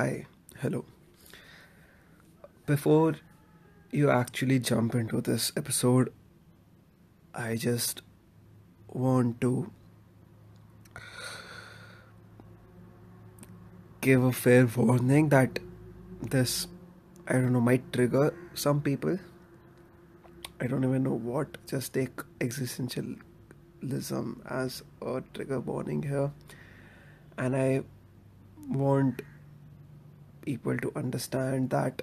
Hi, hello. Before you actually jump into this episode, I just want to give a fair warning that this, I don't know, might trigger some people. I don't even know what. Just take existentialism as a trigger warning here. And I want people to understand that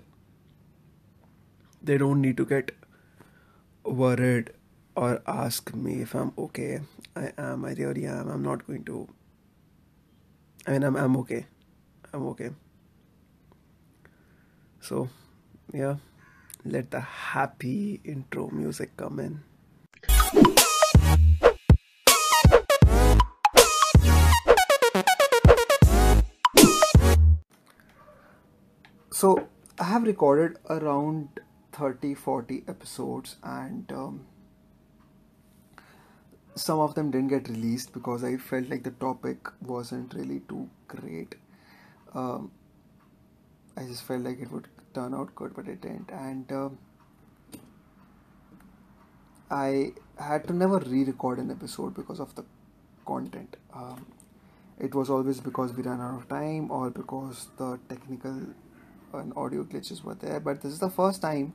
they don't need to get worried or ask me if I'm okay. I am, I really am. I'm not going to. I mean, I'm, I'm okay. I'm okay. So, yeah, let the happy intro music come in. So, I have recorded around 30 40 episodes, and um, some of them didn't get released because I felt like the topic wasn't really too great. Um, I just felt like it would turn out good, but it didn't. And um I had to never re record an episode because of the content. Um, it was always because we ran out of time or because the technical and audio glitches were there. But this is the first time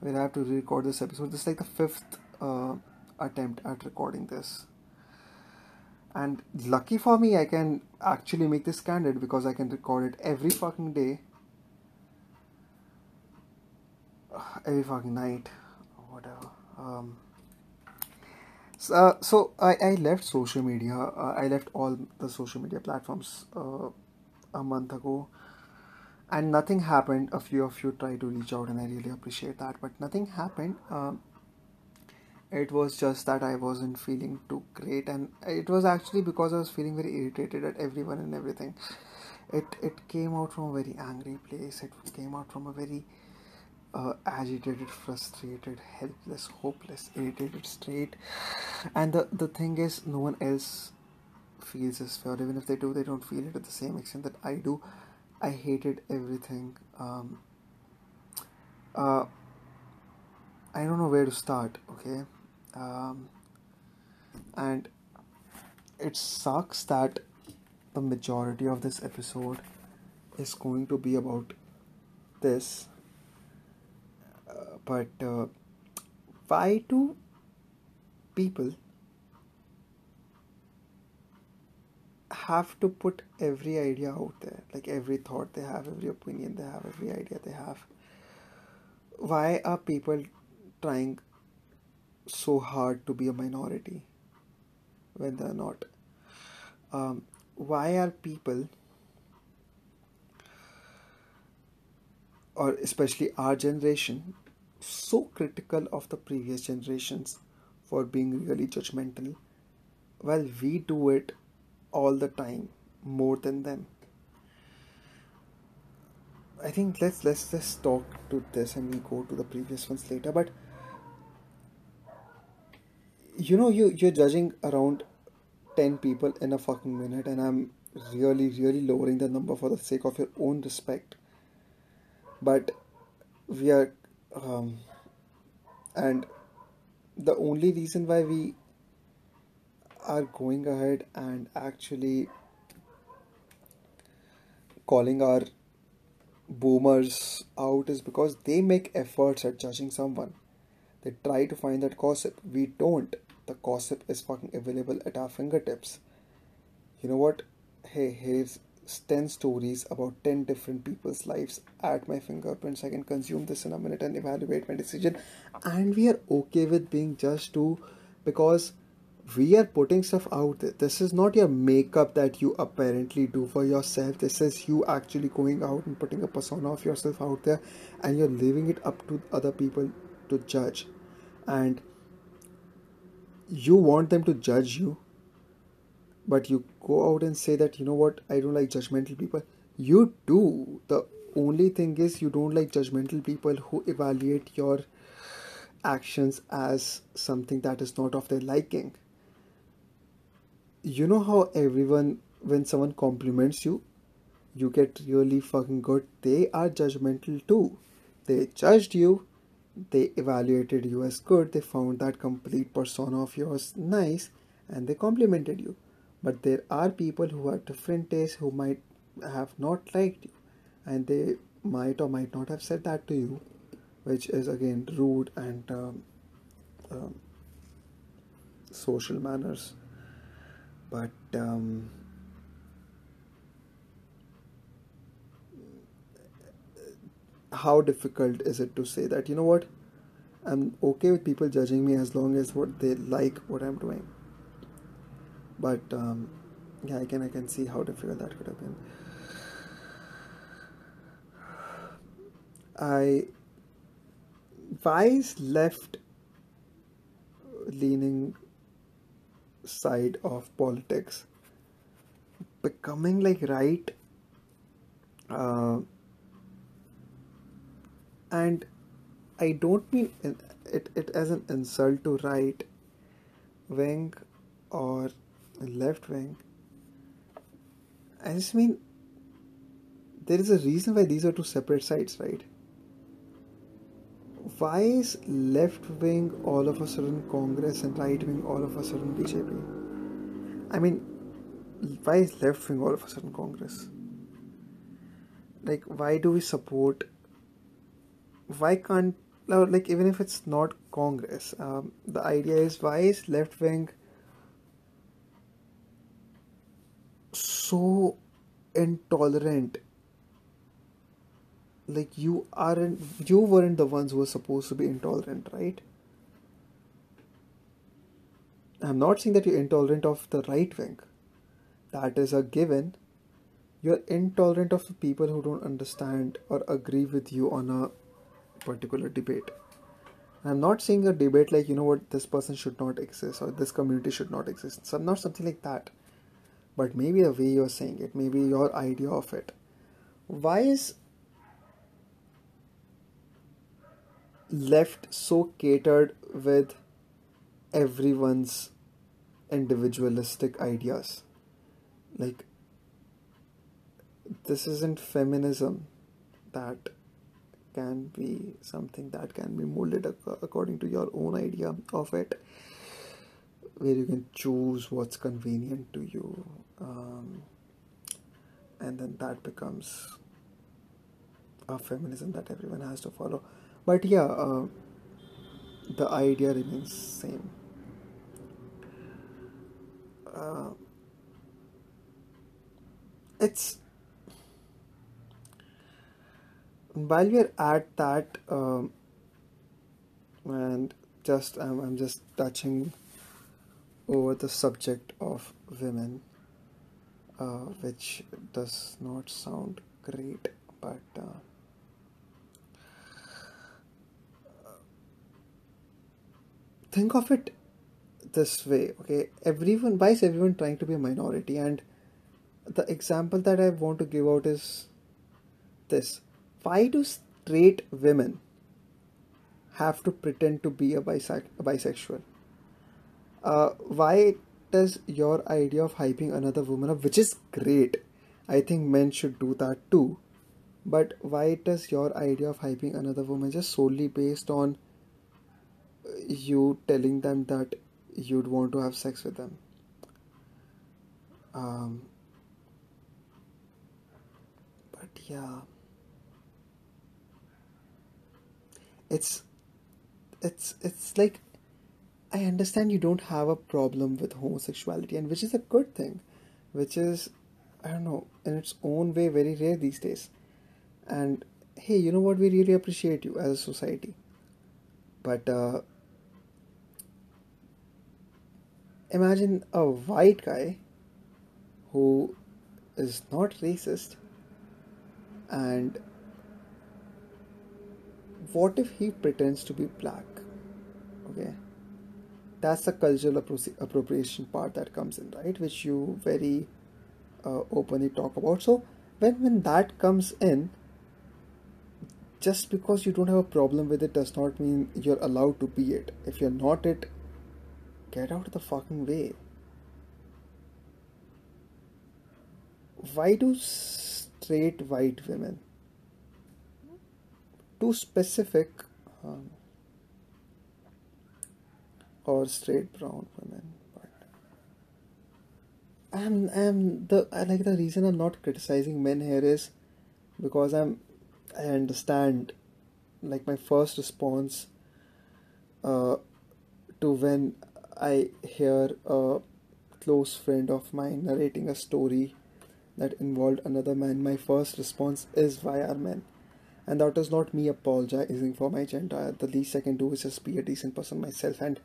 where I have to record this episode. This is like the fifth uh, attempt at recording this. And lucky for me, I can actually make this candid because I can record it every fucking day, every fucking night, or whatever. Um, so, uh, so I, I left social media. Uh, I left all the social media platforms uh, a month ago, and nothing happened. A few of you tried to reach out, and I really appreciate that. But nothing happened. Um, it was just that I wasn't feeling too great, and it was actually because I was feeling very irritated at everyone and everything. It it came out from a very angry place. It came out from a very uh, agitated, frustrated, helpless, hopeless, irritated state. And the the thing is, no one else feels this fear. Even if they do, they don't feel it at the same extent that I do. I hated everything. Um, uh, I don't know where to start. Okay um, and it sucks that the majority of this episode is going to be about this uh, but uh, why do people have to put every idea out there like every thought they have every opinion they have every idea they have why are people trying so hard to be a minority when they're not? Um, why are people, or especially our generation, so critical of the previous generations for being really judgmental? Well, we do it all the time more than them. I think let's let's just talk to this and we go to the previous ones later. But you know you you're judging around 10 people in a fucking minute and i'm really really lowering the number for the sake of your own respect but we are um, and the only reason why we are going ahead and actually calling our boomers out is because they make efforts at judging someone they try to find that gossip. We don't. The gossip is fucking available at our fingertips. You know what? Hey, here's 10 stories about 10 different people's lives at my fingerprints. I can consume this in a minute and evaluate my decision. And we are okay with being judged too because we are putting stuff out there. This is not your makeup that you apparently do for yourself. This is you actually going out and putting a persona of yourself out there and you're leaving it up to other people to judge. And you want them to judge you but you go out and say that you know what? I don't like judgmental people. You do. The only thing is you don't like judgmental people who evaluate your actions as something that is not of their liking you know how everyone when someone compliments you you get really fucking good, they are judgmental too. They judged you, they evaluated you as good, they found that complete persona of yours nice, and they complimented you. But there are people who have different tastes who might have not liked you, and they might or might not have said that to you, which is again rude and um, um, social manners. But um, how difficult is it to say that you know what? I'm okay with people judging me as long as what they like what i'm doing. But um, yeah i can i can see how difficult that could have been. I vice left leaning side of politics becoming like right uh, and I don't mean it, it as an insult to right wing or left wing. I just mean there is a reason why these are two separate sides, right? Why is left wing all of a sudden Congress and right wing all of a sudden BJP? I mean, why is left wing all of a sudden Congress? Like, why do we support why can't like even if it's not Congress, um, the idea is why is left wing so intolerant? Like you aren't, you weren't the ones who were supposed to be intolerant, right? I'm not saying that you're intolerant of the right wing. That is a given. You're intolerant of the people who don't understand or agree with you on a particular debate. I'm not saying a debate like, you know what, this person should not exist or this community should not exist. So not something like that. But maybe the way you're saying it, maybe your idea of it. Why is left so catered with everyone's individualistic ideas? Like, this isn't feminism that can be something that can be molded according to your own idea of it where you can choose what's convenient to you um, and then that becomes a feminism that everyone has to follow but yeah uh, the idea remains same. Uh, it's while we're at that um, and just I'm, I'm just touching over the subject of women uh, which does not sound great but uh, think of it this way okay everyone why is everyone trying to be a minority and the example that i want to give out is this why do straight women have to pretend to be a, bise- a bisexual? Uh, why does your idea of hyping another woman up, which is great, I think men should do that too. But why does your idea of hyping another woman just solely based on you telling them that you'd want to have sex with them? Um, but yeah. it's it's it's like I understand you don't have a problem with homosexuality and which is a good thing which is I don't know in its own way very rare these days and hey you know what we really appreciate you as a society but uh, imagine a white guy who is not racist and what if he pretends to be black? Okay, that's the cultural appro- appropriation part that comes in, right? Which you very uh, openly talk about. So when when that comes in, just because you don't have a problem with it does not mean you're allowed to be it. If you're not it, get out of the fucking way. Why do straight white women. Too specific, um, or straight brown women. But I'm, I'm the I like the reason I'm not criticizing men here is because I'm I understand like my first response uh, to when I hear a close friend of mine narrating a story that involved another man, my first response is why are men? And that is not me apologizing for my gender. The least I can do is just be a decent person myself and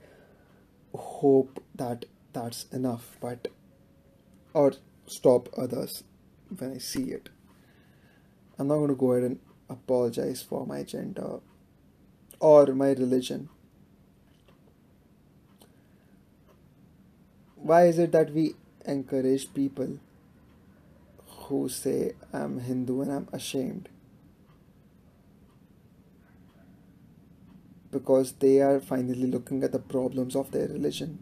hope that that's enough. But or stop others when I see it. I'm not going to go ahead and apologize for my gender or my religion. Why is it that we encourage people who say, I'm Hindu and I'm ashamed? Because they are finally looking at the problems of their religion.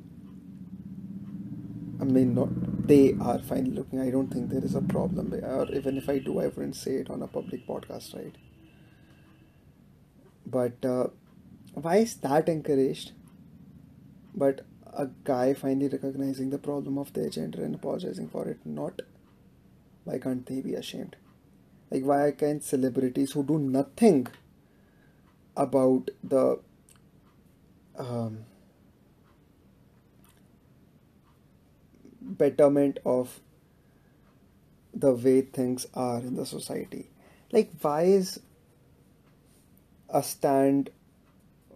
I mean, not they are finally looking. I don't think there is a problem, or even if I do, I wouldn't say it on a public podcast, right? But uh, why is that encouraged? But a guy finally recognizing the problem of their gender and apologizing for it, not why can't they be ashamed? Like, why can't celebrities who do nothing about the um, betterment of the way things are in the society. Like, why is a stand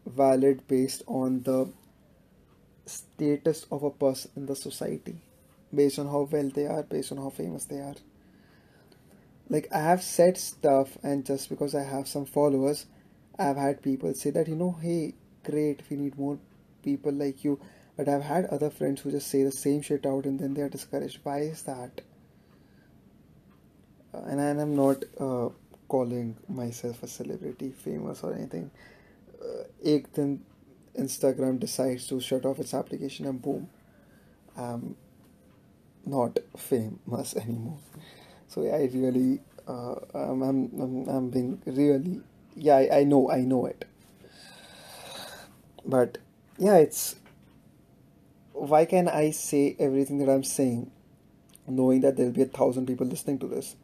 valid based on the status of a person in the society, based on how well they are, based on how famous they are? Like, I have said stuff, and just because I have some followers, I've had people say that, you know, hey, great, we need more people like you but I've had other friends who just say the same shit out and then they are discouraged. Why is that? Uh, and, I'm not uh, calling myself a celebrity, famous, or anything. Uh, Instagram decides to shut off its application and boom, I'm not famous anymore. So yeah, I really, uh, I'm, I'm, I'm, being really, yeah, I, I know, I know it. But yeah, it's why can I say everything that I'm saying, knowing that there'll be a thousand people listening to this,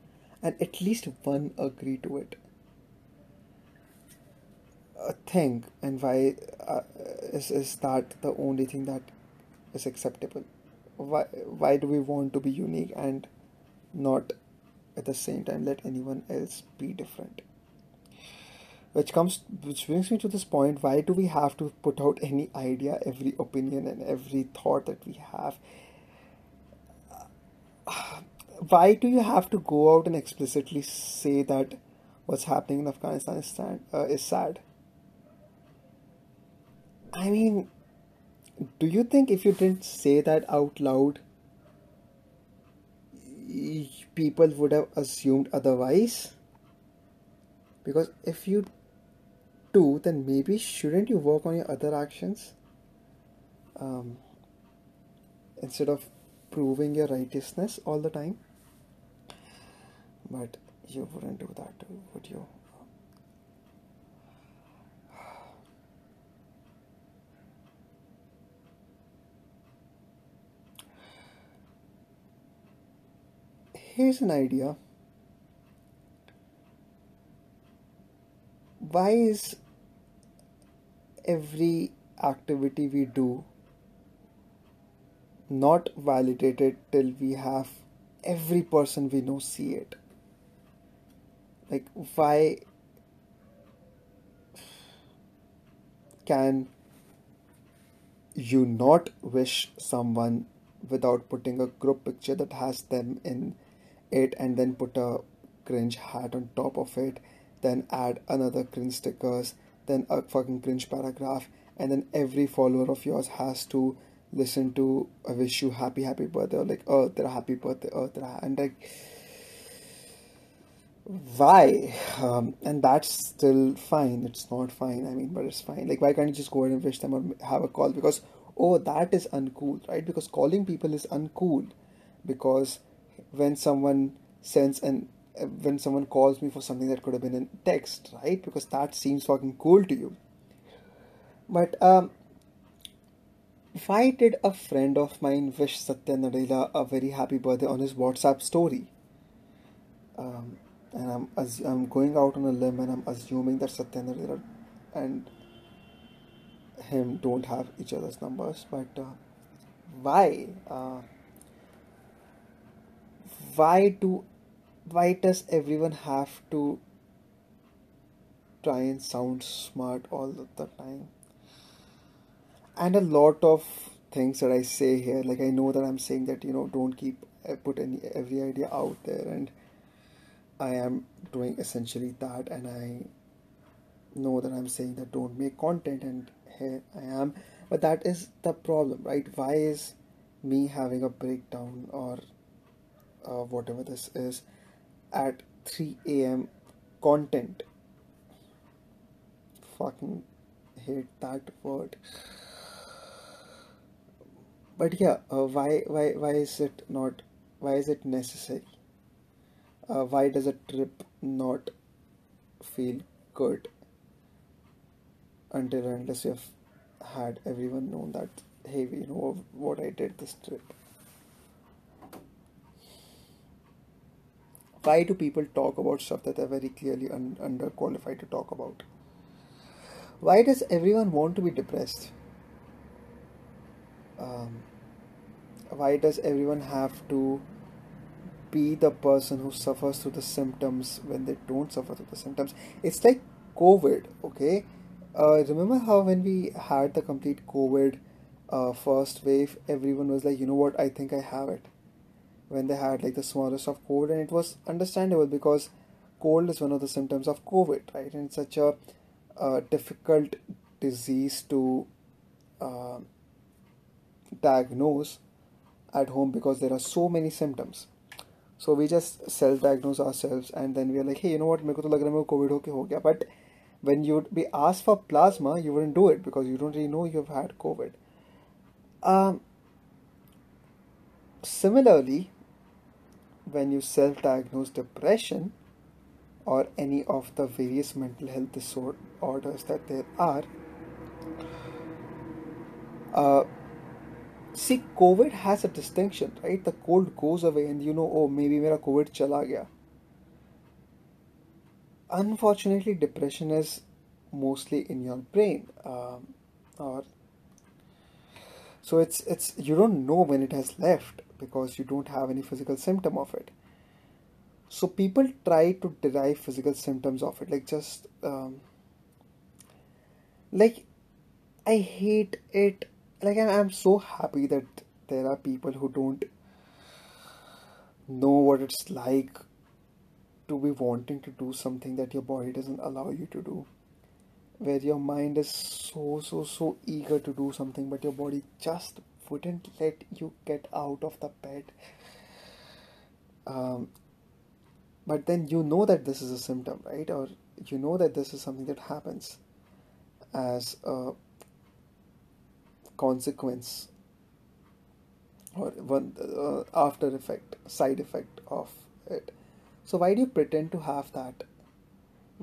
and at least one agree to it? A thing, and why uh, is is that the only thing that is acceptable? Why why do we want to be unique and not at the same time let anyone else be different? which comes which brings me to this point why do we have to put out any idea every opinion and every thought that we have why do you have to go out and explicitly say that what's happening in afghanistan is, sad, uh, is sad i mean do you think if you didn't say that out loud people would have assumed otherwise because if you do, then maybe shouldn't you work on your other actions um, instead of proving your righteousness all the time? But you wouldn't do that, would you? Here's an idea. Why is every activity we do not validated till we have every person we know see it like why can you not wish someone without putting a group picture that has them in it and then put a cringe hat on top of it then add another cringe stickers then a fucking cringe paragraph, and then every follower of yours has to listen to I wish you happy happy birthday or like oh a happy birthday oh tera and like why? Um, and that's still fine. It's not fine i mean but it's fine. Like why can't you just go ahead and wish them or have a call? Because oh that is uncool right? Because calling people is uncool. Because when someone sends an uh, when someone calls me for something that could have been in text, right? Because that seems fucking cool to you. But um, why did a friend of mine wish Satya Nadella a very happy birthday on his WhatsApp story? Um, and I'm I'm going out on a limb and I'm assuming that Satya Nadella and him don't have each other's numbers, but uh, why? Uh, why do why does everyone have to try and sound smart all the time? And a lot of things that I say here, like I know that I'm saying that you know don't keep uh, put any every idea out there, and I am doing essentially that, and I know that I'm saying that don't make content, and here I am, but that is the problem, right? Why is me having a breakdown or uh, whatever this is at 3 a.m. content? Fucking hate that word. But yeah, uh, why why why is it not? Why is it necessary? Uh, why does a trip not feel good until unless you've had everyone known that hey you know what I did this trip. Why do people talk about stuff that they're very clearly un- underqualified to talk about? Why does everyone want to be depressed? Um, why does everyone have to be the person who suffers through the symptoms when they don't suffer through the symptoms? It's like COVID, okay? Uh, remember how when we had the complete COVID uh, first wave, everyone was like, you know what, I think I have it When they had like the smallest of COVID, and it was understandable because cold is one of the symptoms of COVID, right? And it's such a uh, difficult disease to uh, diagnose at home because there are so many symptoms. So we just self-diagnose ourselves, and then we are like, hey, you know what, मेरे को तो लग रहा है मेरे को COVID होके हो गया, but when you'd be asked for plasma, you wouldn't do it because you don't really know you've had COVID. Um, similarly, when you self diagnose depression or any of the various mental health disorders that there are, uh, see, COVID has a distinction, right? The cold goes away, and you know, oh, maybe mera COVID chala gaya unfortunately depression is mostly in your brain um, or so it's it's you don't know when it has left because you don't have any physical symptom of it. So people try to derive physical symptoms of it like just um, like i hate it. Like I'm, so happy that there are people who don't know what it's like to be wanting to do something that your body doesn't allow you to do. Where your mind is so so so eager to do something but your body just wouldn't let you get out of the bed um, but then you know that this is a symptom right or you know that this is something that happens as a consequence or one uh, after effect side effect of it so why do you pretend to have that?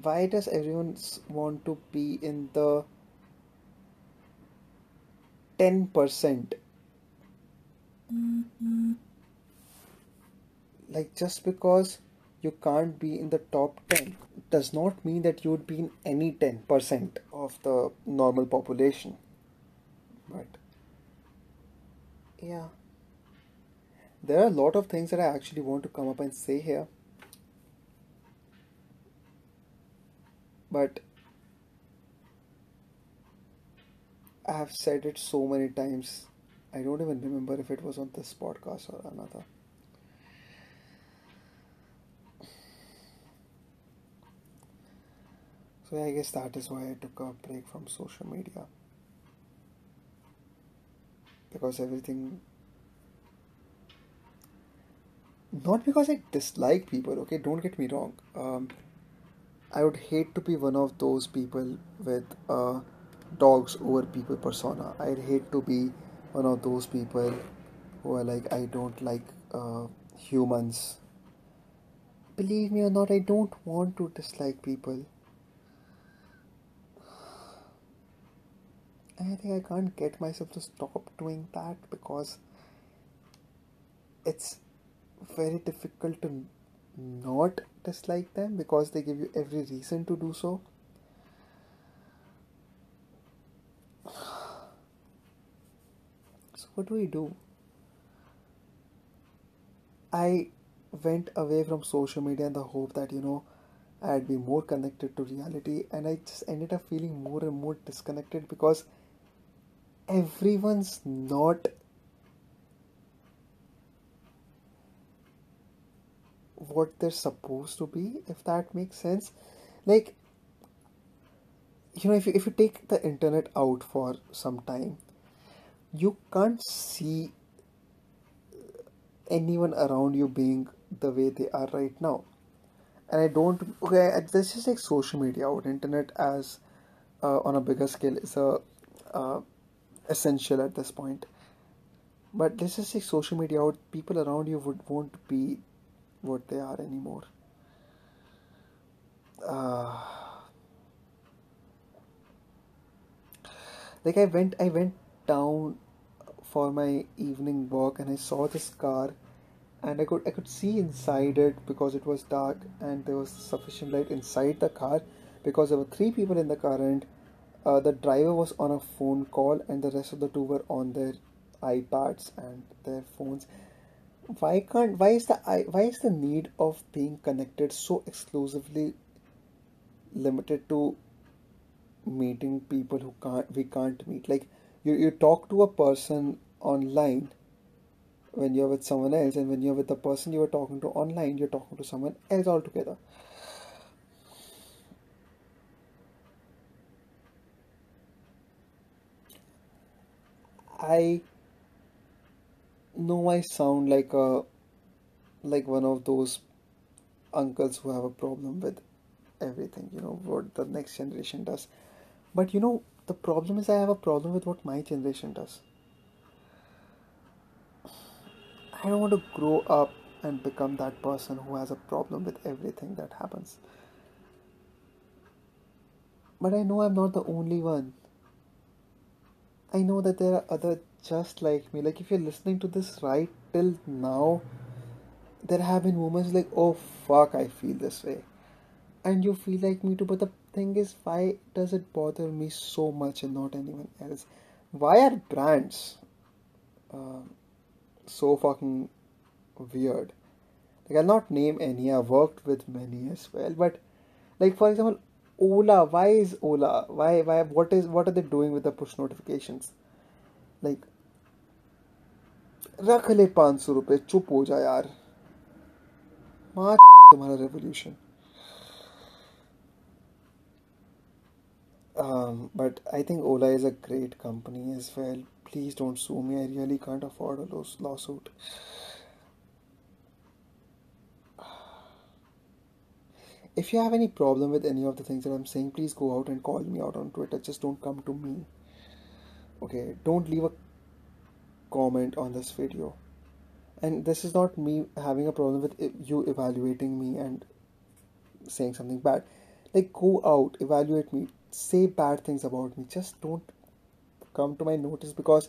Why does everyone want to be in the 10%? Like just because you can't be in the top 10 does not mean that you would be in any 10% of the normal population. But yeah, there are a lot of things that I actually want to come up and say here. but I have said it so many times. I don't even remember if it was on this podcast or another. So I guess that is why I took a break from social media. Because everything not because I dislike people, okay, don't get me wrong. Um, I would hate to be one of those people with a dogs over people persona. I'd hate to be one of those people who are like, I don't like uh, humans believe me or not, I don't want to dislike people. I think I can't get myself to stop doing that because it's very difficult to not dislike them because they give you every reason to do so. What do we do? I went away from social media in the hope that you know I'd be more connected to reality, and I just ended up feeling more and more disconnected because everyone's not what they're supposed to be, if that makes sense. Like, you know, if you, if you take the internet out for some time, you can't see anyone around you being the way they are right now. And I don't, okay, this is like social media out, internet as uh, on a bigger scale is a uh, essential at this point. But let's just say social media out, people around you would won't be what they are anymore. Uh, like I went, I went down for my evening walk, and I saw this car, and I could I could see inside it because it was dark, and there was sufficient light inside the car because there were three people in the car, and uh, the driver was on a phone call, and the rest of the two were on their iPads and their phones. Why can't why is the why is the need of being connected so exclusively limited to meeting people who can't we can't meet? Like you, you talk to a person online when you're with someone else and when you're with the person you are talking to online you're talking to someone else altogether i know I sound like a like one of those uncles who have a problem with everything, you know, what the next generation does. But you know, the problem is I have a problem with what my generation does. I don't want to grow up and become that person who has a problem with everything that happens. But I know I'm not the only one. I know that there are other just like me. Like if you're listening to this right till now, there have been moments like, oh fuck, I feel this way. And you feel like me too, but the thing is, why does it bother me so much and not anyone else? Why are brands uh, so fucking weird? Like I'll not name any. I've worked with many as well, but like for example, Ola. Why is Ola? Why why what is what are they doing with the push notifications? Like रख ले पाँच सौ रुपये चुप हो जा यार मार तुम्हारा revolution Um, but I think Ola is a great company as well. Please don't sue me. I really can't afford a lawsuit. If you have any problem with any of the things that I'm saying, please go out and call me out on Twitter. Just don't come to me. Okay, don't leave a comment on this video and this is not me having a problem with you evaluating me and saying something bad like go out evaluate me say bad things about me. Just don't come to my notice because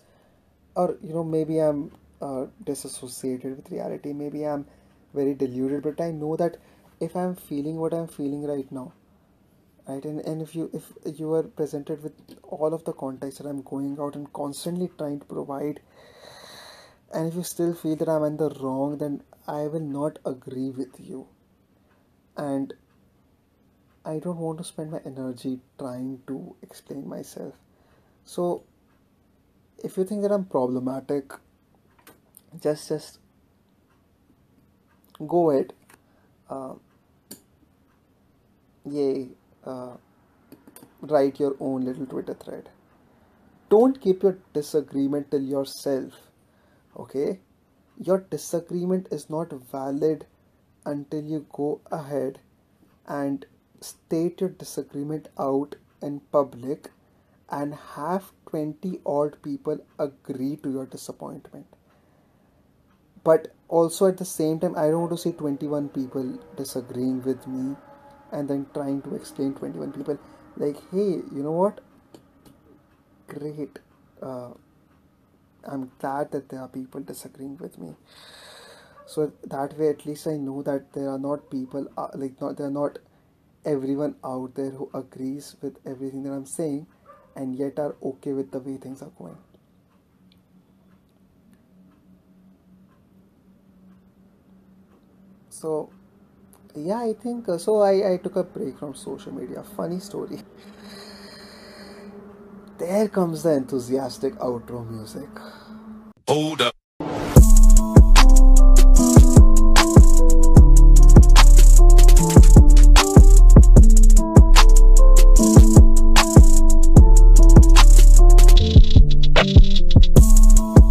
or you know maybe i'm uh, disassociated with reality. Maybe i'm very deluded but i know that if i'm feeling what i'm feeling right now right and, and if you if you are presented with all of the context that i'm going out and constantly trying to provide and if you still feel that i'm in the wrong then i will not agree with you. And i don't want to spend my energy trying to explain myself so if you think that i'm problematic just just go ahead uh, yay uh, write your own little Twitter thread. Don't keep your disagreement till yourself. Okay? Your disagreement is not valid until you go ahead and state your disagreement out in public and have 20 odd people agree to your disappointment. But also at the same time i don't want to see 21 people disagreeing with me and then trying to explain 21 people. Like hey you know what? Great. Uh, i'm glad that there are people disagreeing with me. So that way at least i know that there are not people uh, like not there are not everyone out there who agrees with everything that i'm saying and yet are okay with the way things are going. So yeah i think uh, so I, I took a break from social media. Funny story. There comes the enthusiastic outro music. Hold up.